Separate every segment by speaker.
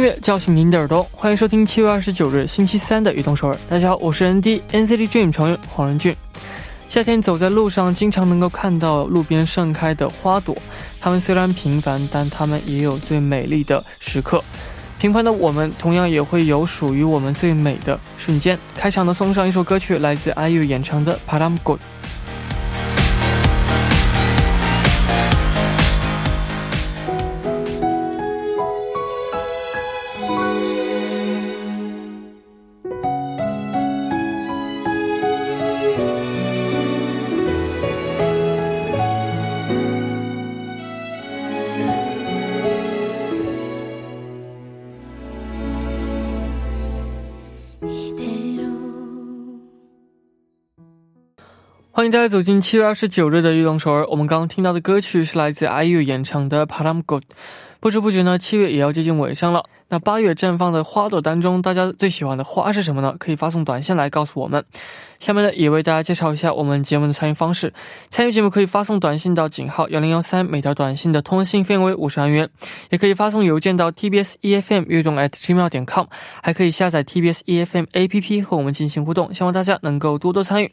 Speaker 1: 音乐叫醒您的耳朵，欢迎收听七月二十九日星期三的《移动首尔》。大家好，我是 ND NCT Dream 成员黄仁俊。夏天走在路上，经常能够看到路边盛开的花朵。它们虽然平凡，但它们也有最美丽的时刻。平凡的我们，同样也会有属于我们最美的瞬间。开场的送上一首歌曲，来自 IU 演唱的《Param g o d 欢迎大家走进七月二十九日的运动首尔。我们刚刚听到的歌曲是来自 IU 演唱的《p a r a m Good》。不知不觉呢，七月也要接近尾声了。那八月绽放的花朵当中，大家最喜欢的花是什么呢？可以发送短信来告诉我们。下面呢，也为大家介绍一下我们节目的参与方式。参与节目可以发送短信到井号幺零幺三，每条短信的通信费为五十韩元；也可以发送邮件到 tbs efm 运动 at gmail 点 com，还可以下载 tbs efm APP 和我们进行互动。希望大家能够多多参与。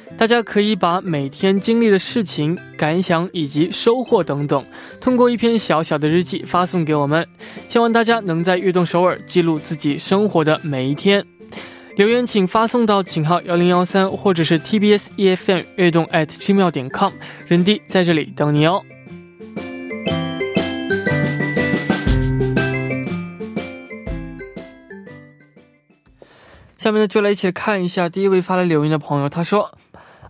Speaker 1: 大家可以把每天经历的事情、感想以及收获等等，通过一篇小小的日记发送给我们。希望大家能在悦动首尔记录自己生活的每一天。留言请发送到井号幺零幺三，或者是 TBS EFM 悦动 at 奇妙点 com，人弟在这里等你哦。下面呢，就来一起看一下第一位发来留言的朋友，他说。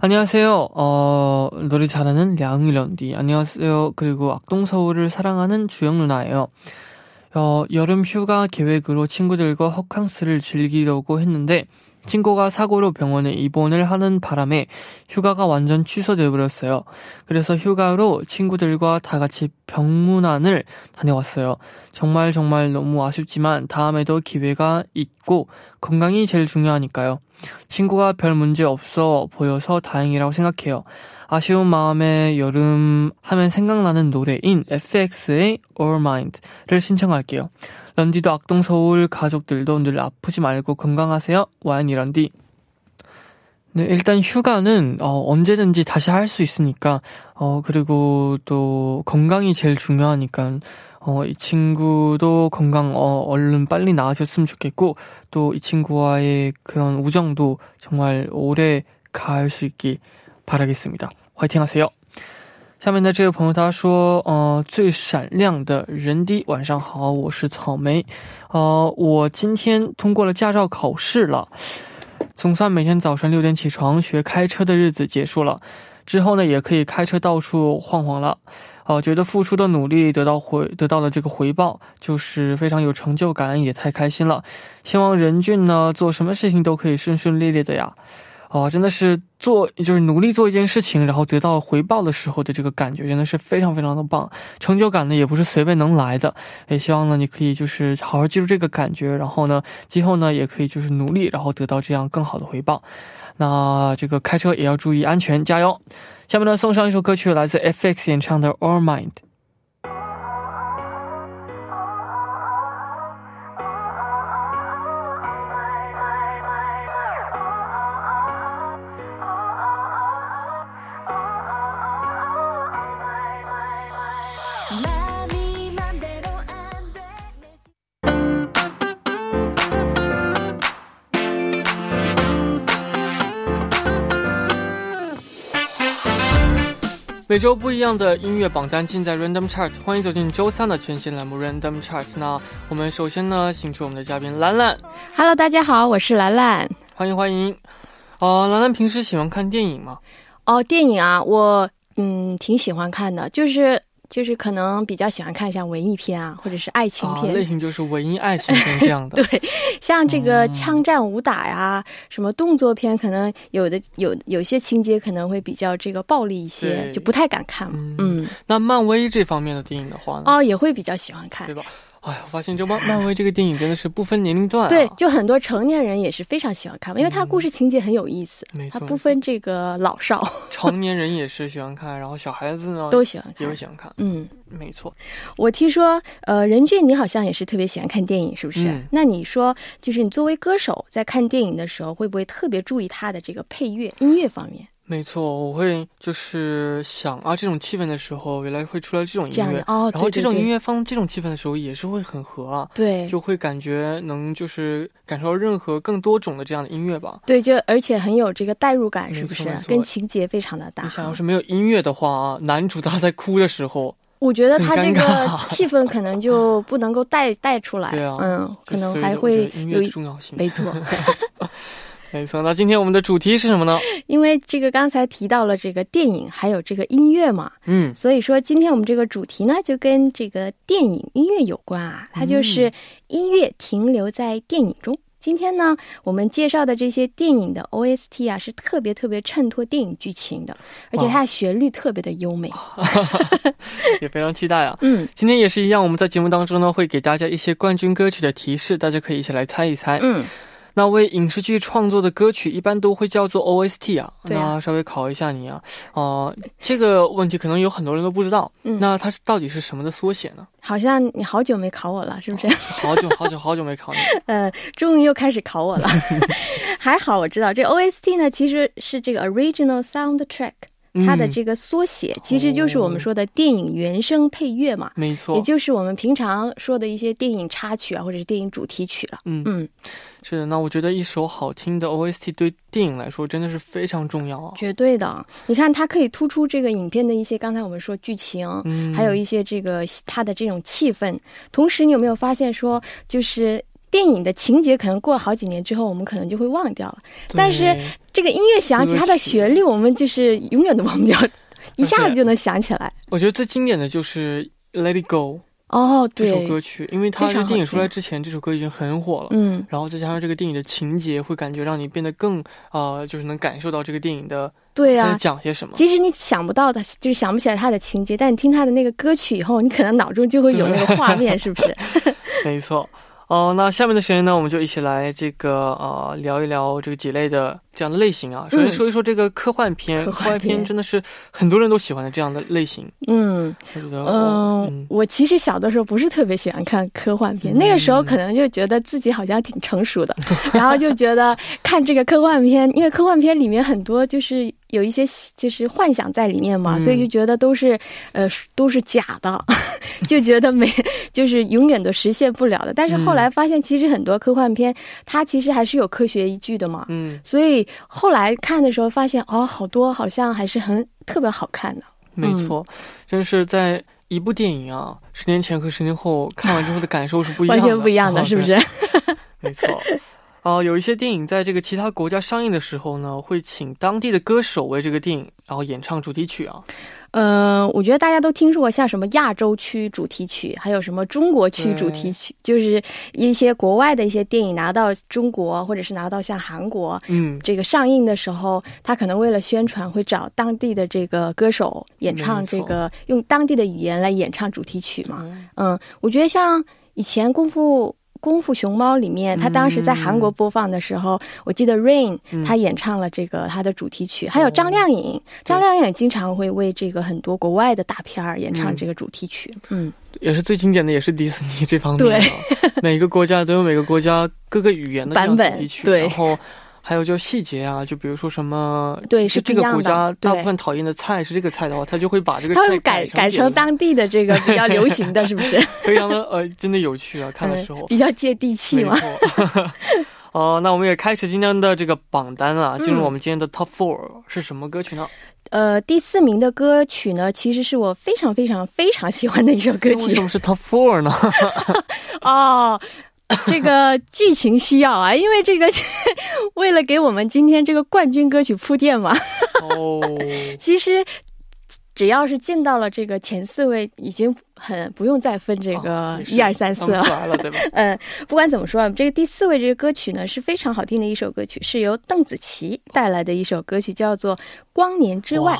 Speaker 1: 안녕하세요. 어, 노래 잘하는 량이런디. 안녕하세요. 그리고 악동서울을 사랑하는 주영 누나예요. 어, 여름 휴가 계획으로 친구들과 호캉스를 즐기려고 했는데 친구가 사고로 병원에 입원을 하는 바람에 휴가가 완전 취소되어 버렸어요. 그래서 휴가로 친구들과 다 같이 병문안을 다녀왔어요. 정말 정말 너무 아쉽지만 다음에도 기회가 있고 건강이 제일 중요하니까요. 친구가 별 문제 없어 보여서 다행이라고 생각해요. 아쉬운 마음에 여름 하면 생각나는 노래인 FX의 All Mind를 신청할게요. 런디도 악동 서울 가족들도 늘 아프지 말고 건강하세요. 와인이 런디. 네, 일단 휴가는 어, 언제든지 다시 할 수 있으니까 어 그리고 또 건강이 제일 중요하니까 어, 이 친구도 건강 어, 얼른 빨리 나아졌으면 좋겠고 또 이 친구와의 그런 우정도 정말 오래 갈 수 있기 바라겠습니다. 화이팅 하세요. 下面的这位朋友他说，呃，最闪亮的人滴，晚上好，我是草莓，呃，我今天通过了驾照考试了，总算每天早晨六点起床学开车的日子结束了，之后呢，也可以开车到处晃晃了，哦、呃，觉得付出的努力得到回得到了这个回报，就是非常有成就感，也太开心了，希望任俊呢做什么事情都可以顺顺利利的呀。哦，真的是做就是努力做一件事情，然后得到回报的时候的这个感觉，真的是非常非常的棒。成就感呢，也不是随便能来的。也希望呢，你可以就是好好记住这个感觉，然后呢，今后呢，也可以就是努力，然后得到这样更好的回报。那这个开车也要注意安全，加油！下面呢，送上一首歌曲，来自 FX 演唱的《All Mind》。每周不一样的音乐榜单尽在 Random Chart，欢迎走进周三的全新栏目 Random Chart。那我们首先呢，请出我们的嘉宾兰兰。
Speaker 2: Hello，大家好，我是兰兰。
Speaker 1: 欢迎欢迎。哦，兰兰平时喜欢看电影吗？
Speaker 2: 哦，电影啊，我嗯挺喜欢看的，就是。就是可能比较喜欢看像文艺片啊，或者是爱情片
Speaker 1: 类型，就是文艺爱情片这样的。
Speaker 2: 对，像这个枪战武打呀，什么动作片，可能有的有有些情节可能会比较这个暴力一些，就不太敢看。
Speaker 1: 嗯，那漫威这方面的电影的话呢？
Speaker 2: 哦，也会比较喜欢看，
Speaker 1: 对吧？哎呀，我发现这漫漫威这个电影真的是不分年龄段，
Speaker 2: 对，就很多成年人也是非常喜欢看，因为它故事情节很有意思，
Speaker 1: 没错，
Speaker 2: 它不分这个老少，
Speaker 1: 成年人也是喜欢看，然后小孩子呢
Speaker 2: 都喜欢，
Speaker 1: 也会喜欢看，
Speaker 2: 嗯，
Speaker 1: 没错。
Speaker 2: 我听说，呃，任俊你好像也是特别喜欢看电影，是不是？那你说，就是你作为歌手在看电影的时候，会不会特别注意他的这个配乐音乐方面？
Speaker 1: 没错，我会就是想啊，这种气氛的时候，原来会出来这种音乐
Speaker 2: 哦，
Speaker 1: 然后这种音乐放这种气氛的时候，也是会很合啊，
Speaker 2: 对，
Speaker 1: 就会感觉能就是感受到任何更多种的这样的音乐吧。
Speaker 2: 对，就而且很有这个代入感，是不是？跟情节非常的大。
Speaker 1: 你想要是没有音乐的话啊，男主他在哭的时候，
Speaker 2: 我觉得他这个气氛可能就不能够带带出来。
Speaker 1: 对啊，
Speaker 2: 嗯，可能还会有
Speaker 1: 重要性。
Speaker 2: 没错。
Speaker 1: 没错，那今天我们的主题是什么呢？
Speaker 2: 因为这个刚才提到了这个电影，还有这个音乐嘛，
Speaker 1: 嗯，
Speaker 2: 所以说今天我们这个主题呢，就跟这个电影音乐有关啊，它就是音乐停留在电影中。今天呢，我们介绍的这些电影的 OST 啊，是特别特别衬托电影剧情的，而且它的旋律特别的优美，
Speaker 1: 也非常期待啊。
Speaker 2: 嗯，
Speaker 1: 今天也是一样，我们在节目当中呢，会给大家一些冠军歌曲的提示，大家可以一起来猜一猜。
Speaker 2: 嗯。
Speaker 1: 那为影视剧创作的歌曲一般都会叫做 OST 啊。那稍微考一下你啊，哦，这个问题可能有很多人都不知道。
Speaker 2: 嗯，
Speaker 1: 那它是到底是什么的缩写呢？
Speaker 2: 好像你好久没考我了，是不是？
Speaker 1: 好久好久好久没考你。
Speaker 2: 呃，终于又开始考我了。还好我知道这 OST 呢，其实是这个 Original Soundtrack。它的这个缩写其实就是我们说的电影原声配乐嘛，
Speaker 1: 没错，
Speaker 2: 也就是我们平常说的一些电影插曲啊，或者是电影主题曲了。
Speaker 1: 嗯嗯，是的。那我觉得一首好听的 OST 对电影来说真的是非常重要啊，
Speaker 2: 绝对的。你看，它可以突出这个影片的一些，刚才我们说剧情，嗯，还有一些这个它的这种气氛。同时，你有没有发现说，就是电影的情节可能过了好几年之后，我们可能就会忘掉了，但是。这个音乐响起，它的旋律我们就是永远都忘不掉，一下子就能想起来。
Speaker 1: 我觉得最经典的就是《Let It Go》
Speaker 2: 哦，
Speaker 1: 这首歌曲，因为它是电影出来之前，这首歌已经很火了。
Speaker 2: 嗯，
Speaker 1: 然后再加上这个电影的情节，会感觉让你变得更呃，就是能感受到这个电影的
Speaker 2: 对
Speaker 1: 啊讲些什么。
Speaker 2: 即使你想不到的，就是想不起来它的情节，但你听它的那个歌曲以后，你可能脑中就会有那个画面，是不是？
Speaker 1: 没错。哦，那下面的时间呢，我们就一起来这个呃聊一聊这个几类的这样的类型啊。首先说一说这个科幻片，科幻片真的是很多人都喜欢的这样的类型。
Speaker 2: 嗯，嗯，我其实小的时候不是特别喜欢看科幻片，那个时候可能就觉得自己好像挺成熟的，然后就觉得看这个科幻片，因为科幻片里面很多就是。有一些就是幻想在里面嘛，所以就觉得都是，呃，都是假的，就觉得没，就是永远都实现不了的。但是后来发现，其实很多科幻片它其实还是有科学依据的嘛。
Speaker 1: 嗯，
Speaker 2: 所以后来看的时候发现，哦，好多好像还是很特别好看的。
Speaker 1: 没错，真是在一部电影啊，十年前和十年后看完之后的感受是不一样的，
Speaker 2: 完全不一样的，是不是？
Speaker 1: 没错。哦，有一些电影在这个其他国家上映的时候呢，会请当地的歌手为这个电影然后演唱主题曲啊。
Speaker 2: 呃，我觉得大家都听说过像什么亚洲区主题曲，还有什么中国区主题曲，就是一些国外的一些电影拿到中国或者是拿到像韩国，
Speaker 1: 嗯，
Speaker 2: 这个上映的时候，他可能为了宣传会找当地的这个歌手演唱这个用当地的语言来演唱主题曲嘛。嗯，我觉得像以前功夫。《功夫熊猫》里面，他当时在韩国播放的时候，我记得 Rain 他演唱了这个他的主题曲，还有张靓颖，张靓颖经常会为这个很多国外的大片儿演唱这个主题曲。嗯，
Speaker 1: 也是最经典的，也是迪士尼这方面。
Speaker 2: 对，
Speaker 1: 每个国家都有每个国家各个语言的
Speaker 2: 版本。
Speaker 1: 对，然后。还有就细节啊，就比如说什么，
Speaker 2: 对，是
Speaker 1: 这个国家大部分讨厌的菜是这个菜的话，他就会把这个
Speaker 2: 菜改改成当地的这个比较流行的是不是？
Speaker 1: 非常的呃，真的有趣啊，看的时候
Speaker 2: 比较接地气嘛。
Speaker 1: 哦，那我们也开始今天的这个榜单啊，进入我们今天的 Top Four 是什么歌曲呢？
Speaker 2: 呃，第四名的歌曲呢，其实是我非常非常非常喜欢的一首歌曲。为
Speaker 1: 什么是 Top Four 呢？
Speaker 2: 哦。这个剧情需要啊，因为这个 为了给我们今天这个冠军歌曲铺垫嘛。哦，其实只要是进到了这个前四位，已经很不用再分这个一二三四了，
Speaker 1: 对吧？
Speaker 2: 嗯，不管怎么说，这个第四位这个歌曲呢是非常好听的一首歌曲，是由邓紫棋带来的一首歌曲，叫做《光年之外》。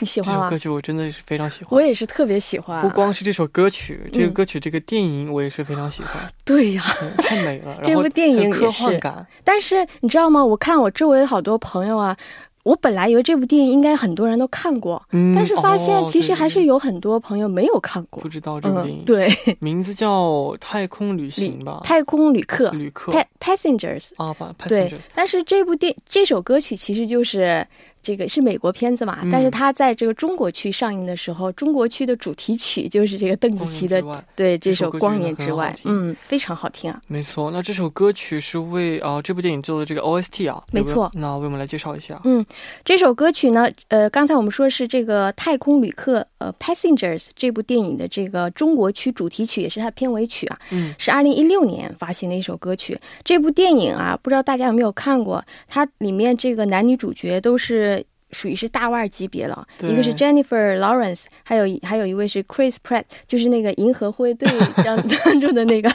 Speaker 2: 你喜欢吗？
Speaker 1: 这首歌曲我真的是非常喜欢，
Speaker 2: 我也是特别喜欢。
Speaker 1: 不光是这首歌曲，这个歌曲这个电影我也是非常喜欢。
Speaker 2: 对呀，
Speaker 1: 太美了。
Speaker 2: 这部电影也是。但是你知道吗？我看我周围好多朋友啊，我本来以为这部电影应该很多人都看过，但是发现其实还是有很多朋友没有看过。
Speaker 1: 不知道这部电影？
Speaker 2: 对，
Speaker 1: 名字叫《太空旅行》吧？
Speaker 2: 太空旅客，
Speaker 1: 旅客
Speaker 2: ，passengers
Speaker 1: 啊
Speaker 2: ，passengers。对，但是这部电这首歌曲其实就是。这个是美国片子嘛？但是它在这个中国区上映的时候，中国区的主题曲就是这个邓紫棋的，对这首《光年之外》，嗯，非常好听啊。
Speaker 1: 没错，那这首歌曲是为啊这部电影做的这个 OST 啊。
Speaker 2: 没错，
Speaker 1: 那为我们来介绍一下。
Speaker 2: 嗯，这首歌曲呢，呃，刚才我们说是这个《太空旅客》呃，《Passengers》这部电影的这个中国区主题曲，也是它片尾曲啊。嗯，是二零一六年发行的一首歌曲。这部电影啊，不知道大家有没有看过？它里面这个男女主角都是。属于是大腕级别了，一个是 Jennifer Lawrence，还有还有一位是 Chris Pratt，就是那个银河护卫队 当当中的那个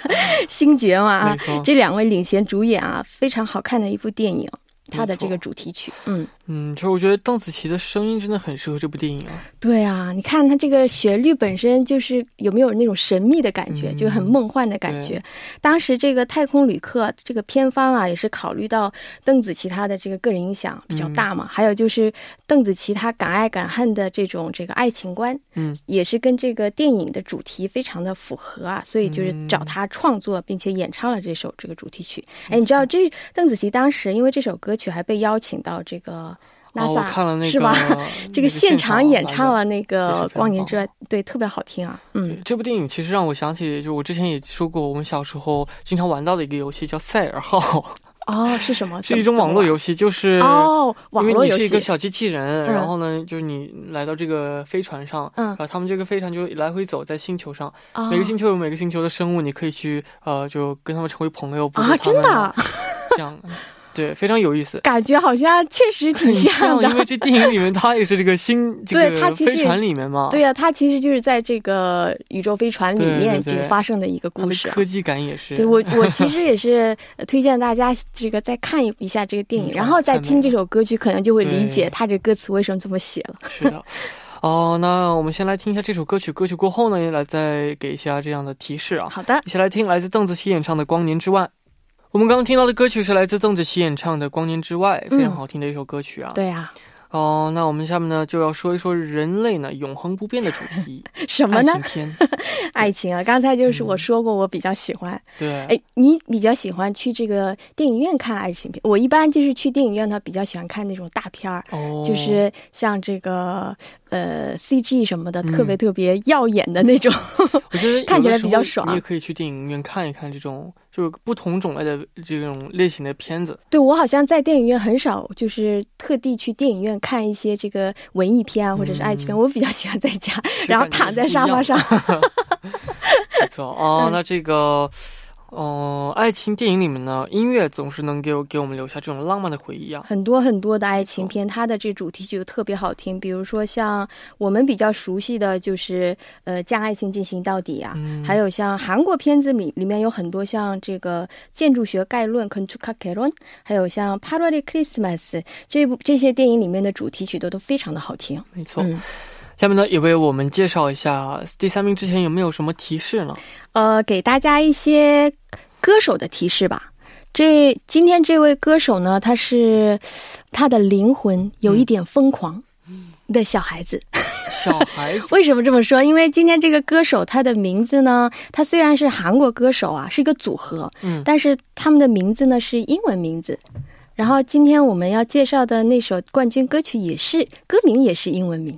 Speaker 2: 星爵嘛啊，这两位领衔主演啊，非常好看的一部电影。它的这个主题曲，嗯
Speaker 1: 嗯，其实我觉得邓紫棋的声音真的很适合这部电影啊。
Speaker 2: 对啊，你看她这个旋律本身就是有没有那种神秘的感觉，就很梦幻的感觉。当时这个《太空旅客》这个片方啊，也是考虑到邓紫棋她的这个个人影响比较大嘛，还有就是邓紫棋她敢爱敢恨的这种这个爱情观，嗯，也是跟这个电影的主题非常的符合啊，所以就是找她创作并且演唱了这首这个主题曲。哎，你知道这邓紫棋当时因为这首歌。曲还被邀请到这个 NASA 是吧？这个现场演唱了那个《光年之外》，对，特别好听啊。
Speaker 1: 嗯，这部电影其实让我想起，就我之前也说过，我们小时候经常玩到的一个游戏叫《赛尔号》。
Speaker 2: 哦，是什么？
Speaker 1: 是一种网络游戏，就是
Speaker 2: 哦，网络
Speaker 1: 游戏。因为你是一个小机器人，然后呢，就是你来到这个飞船上，嗯，然后他们这个飞船就来回走在星球上，每个星球有每个星球的生物，你可以去呃，就跟他们成为朋友
Speaker 2: 啊，真的
Speaker 1: 这样。对，非常有意思，
Speaker 2: 感觉好像确实挺像
Speaker 1: 的。因为这电影里面，它也是这个星，这个飞船里面嘛。
Speaker 2: 对呀，它其实就是在这个宇宙飞船里面这个发生的一个故事。
Speaker 1: 科技感也是。
Speaker 2: 对我，我其实也是推荐大家这个再看一下这个电影，然后再听这首歌曲，可能就会理解他这歌词为什么这么写了。
Speaker 1: 是的。哦，那我们先来听一下这首歌曲。歌曲过后呢，来再给一下这样的提示啊。
Speaker 2: 好的，
Speaker 1: 一起来听来自邓紫棋演唱的《光年之外》。我们刚刚听到的歌曲是来自邓紫棋演唱的《光年之外》，非常好听的一首歌曲啊。
Speaker 2: 对呀。
Speaker 1: 哦，那我们下面呢就要说一说人类呢永恒不变的主题，
Speaker 2: 什么呢？
Speaker 1: 爱情片，
Speaker 2: 爱情啊！刚才就是我说过，我比较喜欢。
Speaker 1: 对，
Speaker 2: 哎，你比较喜欢去这个电影院看爱情片？我一般就是去电影院呢，比较喜欢看那种大片儿，就是像这个呃 CG 什么的，特别特别耀眼的那种。
Speaker 1: 我觉得
Speaker 2: 看起来比较爽。
Speaker 1: 你也可以去电影院看一看这种。就是不同种类的这种类型的片子，
Speaker 2: 对我好像在电影院很少，就是特地去电影院看一些这个文艺片啊，或者是爱情片。我比较喜欢在家，然后躺在沙发上。
Speaker 1: 没错哦，那这个。哦，爱情电影里面呢，音乐总是能给我给我们留下这种浪漫的回忆啊。
Speaker 2: 很多很多的爱情片，它的这主题曲就特别好听。比如说像我们比较熟悉的就是呃《将爱情进行到底》啊，还有像韩国片子里里面有很多像这个《建筑学概论》跟《t u k a k e r o n 还有像《p a r o d y Christmas》这部这些电影里面的主题曲都都非常的好听。
Speaker 1: 没错。下面呢，也为我们介绍一下第三名之前有没有什么提示呢？
Speaker 2: 呃，给大家一些歌手的提示吧。这今天这位歌手呢，他是他的灵魂有一点疯狂的小孩子。
Speaker 1: 小孩子？
Speaker 2: 为什么这么说？因为今天这个歌手他的名字呢，他虽然是韩国歌手啊，是一个组合，嗯，但是他们的名字呢是英文名字。然后今天我们要介绍的那首冠军歌曲也是歌名也是英文名。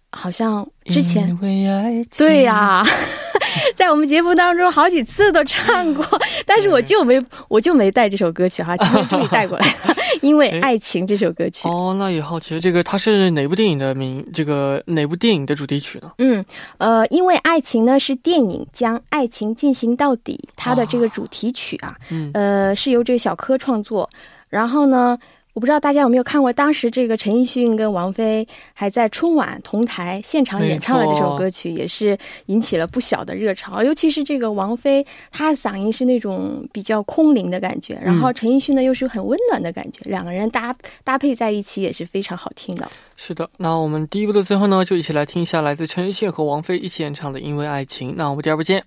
Speaker 2: 好像之前对呀。在我们节目当中好几次都唱过，但是我就没我就没带这首歌曲哈，今天 终于带过来了，因为爱情这首歌曲。
Speaker 1: 哦，那也好奇，这个它是哪部电影的名？这个哪部电影的主题曲呢？
Speaker 2: 嗯，呃，因为爱情呢是电影《将爱情进行到底》它的这个主题曲啊，呃，是由这个小柯创作，然后呢。我不知道大家有没有看过，当时这个陈奕迅跟王菲还在春晚同台现场演唱了这首歌曲，也是引起了不小的热潮。尤其是这个王菲，她的嗓音是那种比较空灵的感觉，然后陈奕迅呢又是很温暖的感觉，两个人搭搭配在一起也是非常好听的。
Speaker 1: 是的，那我们第一部的最后呢，就一起来听一下来自陈奕迅和王菲一起演唱的《因为爱情》。那我们第二部见。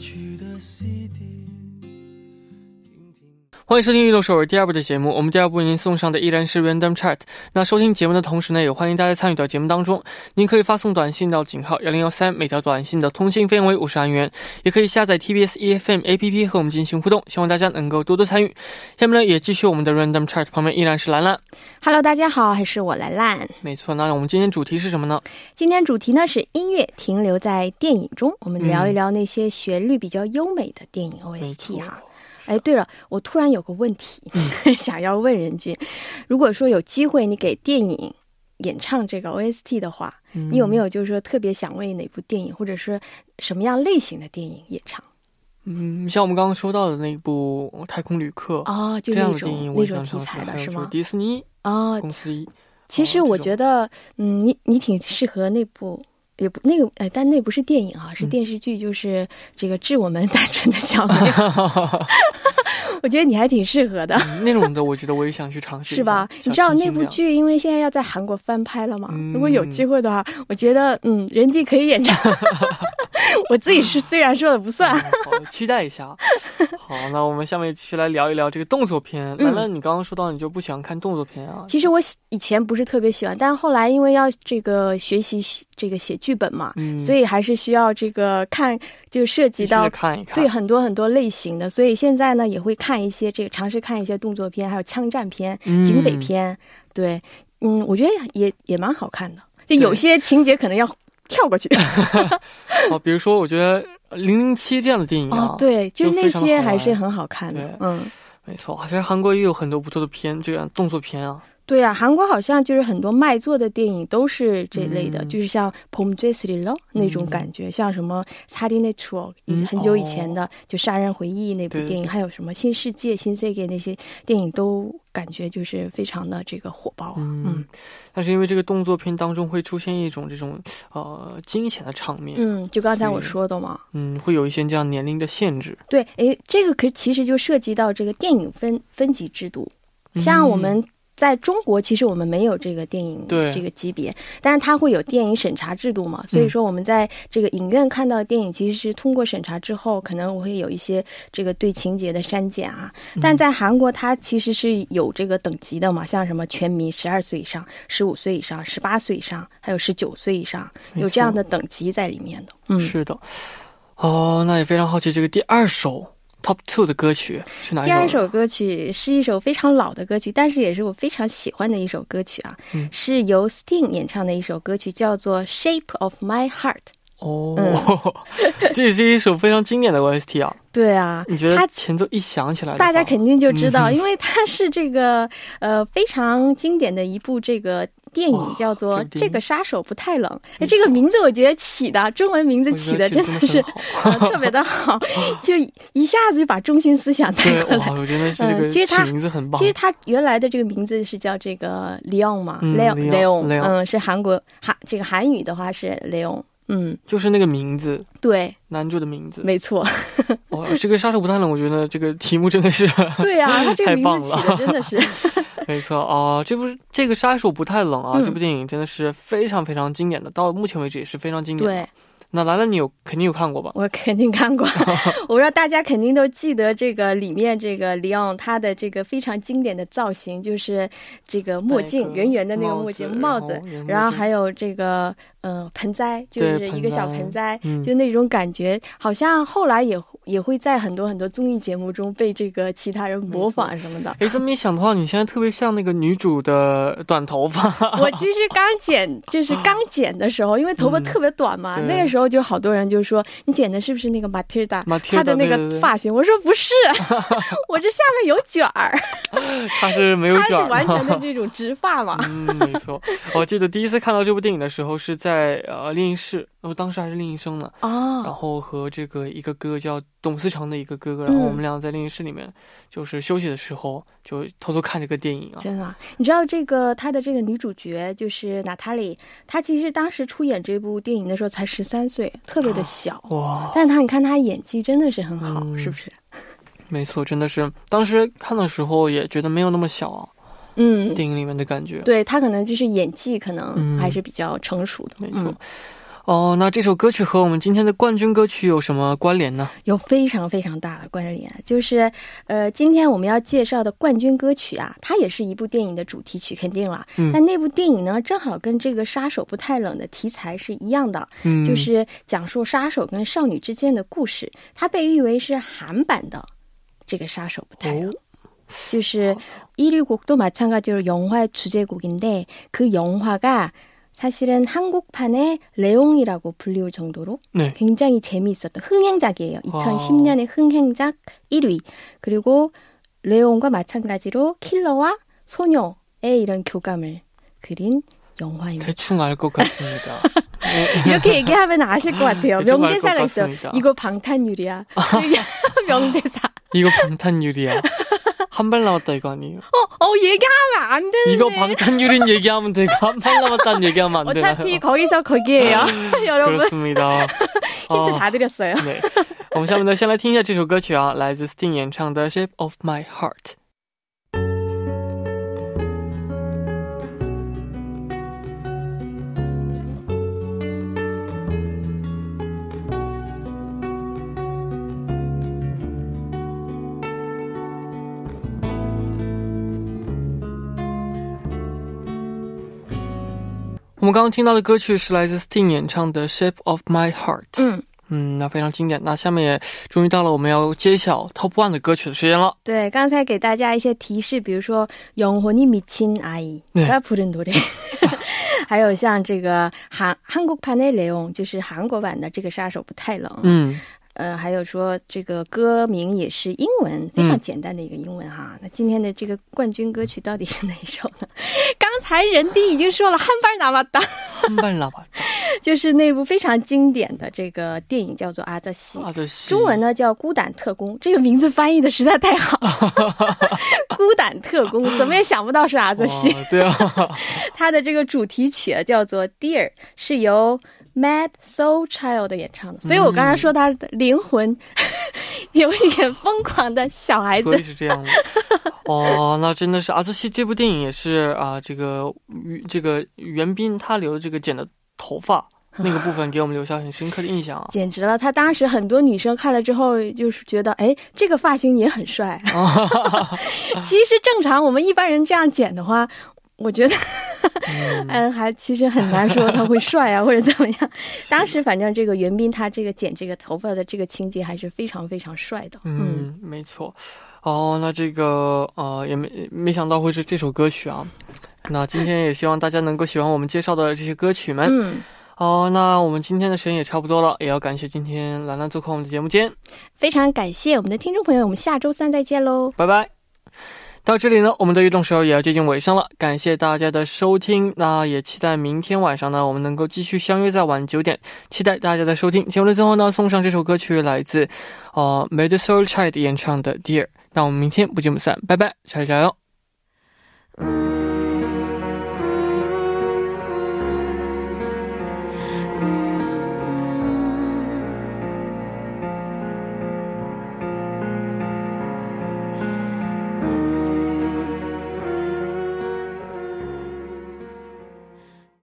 Speaker 1: 去的心欢迎收听《运动首尔》第二部的节目。我们第二部为您送上的依然是 Random Chart。那收听节目的同时呢，也欢迎大家参与到节目当中。您可以发送短信到井号幺零幺三，每条短信的通信费用为五十韩元。也可以下载 TBS EFM APP 和我们进行互动。希望大家能够多多参与。下面呢，也继续我们的 Random Chart，旁边依然是兰兰。
Speaker 2: Hello，大家好，还是我兰兰。
Speaker 1: 没错，那我们今天主题是什么呢？
Speaker 2: 今天主题呢是音乐停留在电影中。我们聊一聊那些旋律比较优美的电影 OST 哈。哎，对了，我突然有个问题 想要问任君，如果说有机会你给电影演唱这个 OST 的话，你有没有就是说特别想为哪部电影或者是什么样类型的电影演唱？
Speaker 1: 嗯，像我们刚刚说到的那部《太空旅客》
Speaker 2: 啊，就那种那种题材的是吗？
Speaker 1: 迪士尼啊，公司。
Speaker 2: 其实我觉得，嗯，你你挺适合那部。也不那个，哎，但那不是电影啊，是电视剧，就是这个致我们单纯的小美好。我觉得你还挺适合的。
Speaker 1: 那种的，我觉得我也想去尝试。
Speaker 2: 是吧？你知道那部剧，因为现在要在韩国翻拍了嘛？如果有机会的话，我觉得，嗯，人机可以演唱。我自己是虽然说了不算，
Speaker 1: 好期待一下。好，那我们下面继续来聊一聊这个动作片。兰兰，你刚刚说到你就不喜欢看动作片啊？
Speaker 2: 其实我以前不是特别喜欢，但后来因为要这个学习这个写剧本嘛，所以还是需要这个看，就涉及到
Speaker 1: 看一看
Speaker 2: 对很多很多类型的，所以现在呢也会看一些这个尝试看一些动作片，还有枪战片、警匪片。对，嗯，我觉得也也蛮好看的，就有些情节可能要。跳过去，
Speaker 1: 哦，比如说，我觉得《零零七》这样的电影啊，
Speaker 2: 对，就是那些还是很好看的，嗯，
Speaker 1: 没错，好像韩国也有很多不错的片，就像动作片啊。
Speaker 2: 对啊，韩国好像就是很多卖座的电影都是这类的，就是像《Pom j e s i l o 那种感觉，像什么《s a d i n a t u r l 以很久以前的就《杀人回忆》那部电影，还有什么《新世界》《新世界》那些电影都感觉就是非常的这个火爆。嗯，
Speaker 1: 但是因为这个动作片当中会出现一种这种呃惊险的场面，
Speaker 2: 嗯，就刚才我说的嘛，
Speaker 1: 嗯，会有一些这样年龄的限制。
Speaker 2: 对，哎，这个可其实就涉及到这个电影分分级制度，像我们。在中国，其实我们没有这个电影这个级别，但是它会有电影审查制度嘛？所以说，我们在这个影院看到的电影，其实是通过审查之后，可能我会有一些这个对情节的删减啊。但在韩国，它其实是有这个等级的嘛，像什么全民十二岁以上、十五岁以上、十八岁以上，还有十九岁以上，有这样的等级在里面的。
Speaker 1: 嗯，是的。哦，那也非常好奇这个第二首。Top two 的歌曲是哪一首？
Speaker 2: 第二首歌曲是一首非常老的歌曲，但是也是我非常喜欢的一首歌曲啊，是由 Sting 演唱的一首歌曲，叫做《Shape of My Heart》。
Speaker 1: 哦，这也是一首非常经典的 OST 啊。
Speaker 2: 对啊，
Speaker 1: 你觉得它前奏一响起来，
Speaker 2: 大家肯定就知道，因为它是这个呃非常经典的一部这个。电影叫做《这个杀手不太冷》，哎，这个名字我觉得起的中文名字起的真的是特别的好，就一下子就把中心思想带过来。
Speaker 1: 我觉得是这个，
Speaker 2: 其实他
Speaker 1: 名字很棒。
Speaker 2: 其实他原来的这个名字是叫这个 Leon 嘛，Leon，Leon，嗯，是韩国韩这个韩语的话是 Leon，
Speaker 1: 嗯，就是那个名字，
Speaker 2: 对，
Speaker 1: 男主的名字，
Speaker 2: 没错。
Speaker 1: 哦，这个杀手不太冷，我觉得这个题目真的是，
Speaker 2: 对呀，他这个名字起的真的是，
Speaker 1: 没错哦，这部这个杀手不太冷啊，这部电影真的是非常非常经典的，到目前为止也是非常经典。
Speaker 2: 对。
Speaker 1: 那兰兰，你有肯定有看过吧？
Speaker 2: 我肯定看过。我不知道大家肯定都记得这个里面这个里昂他的这个非常经典的造型，就是这个墨镜，圆圆的那个墨镜帽子，然后还有这个嗯盆栽，就是一个小盆栽，就那种感觉，好像后来也也会在很多很多综艺节目中被这个其他人模仿什么的。
Speaker 1: 哎，这么一想的话，你现在特别像那个女主的短头发。
Speaker 2: 我其实刚剪，就是刚剪的时候，因为头发特别短嘛，那个时候。然后就好多人就说你剪的是不是那个马蒂达她的那个发型？我说不是，我这下面有卷儿。
Speaker 1: 他是没有卷，
Speaker 2: 他是完全的 这种直发嘛。
Speaker 1: 嗯，没错。我记得第一次看到这部电影的时候是在呃练习室，我当时还是练习生呢。哦。然后和这个一个哥哥叫董思成的一个哥哥，然后我们俩在练习室里面就是休息的时候就偷偷看这个电影啊。
Speaker 2: 真的，你知道这个他的这个女主角就是娜塔莉，她其实当时出演这部电影的时候才十三。岁特别的小哇，但是她你看她演技真的是很好，是不是？
Speaker 1: 没错，真的是当时看的时候也觉得没有那么小，嗯，电影里面的感觉，
Speaker 2: 对他可能就是演技可能还是比较成熟的，
Speaker 1: 没错。哦，那这首歌曲和我们今天的冠军歌曲有什么关联呢？
Speaker 2: 有非常非常大的关联，就是，呃，今天我们要介绍的冠军歌曲啊，它也是一部电影的主题曲，肯定了。嗯。但那部电影呢，正好跟这个杀手不太冷的题材是一样的，嗯，就是讲述杀手跟少女之间的故事。它被誉为是韩版的这个杀手不太冷，就是一律곡도마찬가지로영화주제곡인데그영화가 사실은 한국판의 레옹이라고 불리울 정도로 네. 굉장히 재미있었던 흥행작이에요. 2010년에 흥행작 1위. 그리고 레옹과 마찬가지로 킬러와 소녀의 이런 교감을 그린 영화입니다.
Speaker 1: 대충 알 것 같습니다.
Speaker 2: 이렇게 얘기하면 아실 것 같아요. 명대사가 있어요. 이거 방탄유리야. 명대사.
Speaker 1: 이거 방탄유리야. 한발 남았다 이거 아니에요?
Speaker 2: 어, 어 얘기하면 안 되는데.
Speaker 1: 이거 방탄유린 얘기하면 되고 한발 남았다는 얘기하면 안 되나요?
Speaker 2: 어차피 거기서 거기에요, 여러분.
Speaker 1: 그렇습니다.
Speaker 2: 힌트 다 드렸어요. 네.
Speaker 1: 我们下面呢，先来听一下这首歌曲啊，来自 Sting 演唱的《Shape of My Heart》。 我们刚刚听到的歌曲是来自 Sting 演唱的《Shape of My Heart》。嗯嗯，那非常经典。那下面也终于到了我们要揭晓 Top One 的歌曲的时间了。
Speaker 2: 对，刚才给大家一些提示，比如说《永恒的米亲阿姨》，不要普通多的。还有像这个韩韩国版的《雷 n 就是韩国版的这个杀手不太冷。嗯。呃，还有说这个歌名也是英文，非常简单的一个英文哈。那今天的这个冠军歌曲到底是哪一首呢？刚才人丁已经说了《汉班拉巴达》，
Speaker 1: 汉班拉巴达
Speaker 2: 就是那部非常经典的这个电影，叫做《阿泽西》，中文呢叫《孤胆特工》。这个名字翻译的实在太好，《孤胆特工》怎么也想不到是阿泽西。
Speaker 1: 对啊，
Speaker 2: 它的这个主题曲叫做《Dear》，是由。Mad Soul Child 演唱的，所以我刚才说他的灵魂 有一点疯狂的小孩子，
Speaker 1: 所以是这样的。哦，那真的是啊，这些这部电影也是啊，这个这个袁彬他留的这个剪的头发那个部分，给我们留下很深刻的印象啊，
Speaker 2: 简直了！他当时很多女生看了之后，就是觉得，哎，这个发型也很帅。其实正常我们一般人这样剪的话。我觉得，嗯，还其实很难说他会帅啊，或者怎么样。当时反正这个袁斌他这个剪这个头发的这个情节还是非常非常帅的。
Speaker 1: 嗯，没错。哦，那这个呃也没没想到会是这首歌曲啊。那今天也希望大家能够喜欢我们介绍的这些歌曲们。嗯。哦，那我们今天的时间也差不多了，也要感谢今天兰兰做客我们的节目间。
Speaker 2: 非常感谢我们的听众朋友，我们下周三再见喽，
Speaker 1: 拜拜。到这里呢，我们的运动时候也要接近尾声了。感谢大家的收听，那也期待明天晚上呢，我们能够继续相约在晚九点。期待大家的收听。节目的最后呢，送上这首歌曲，来自呃 m a d e s o l Child 演唱的《Dear》。那我们明天不见不散，拜拜，加油加油！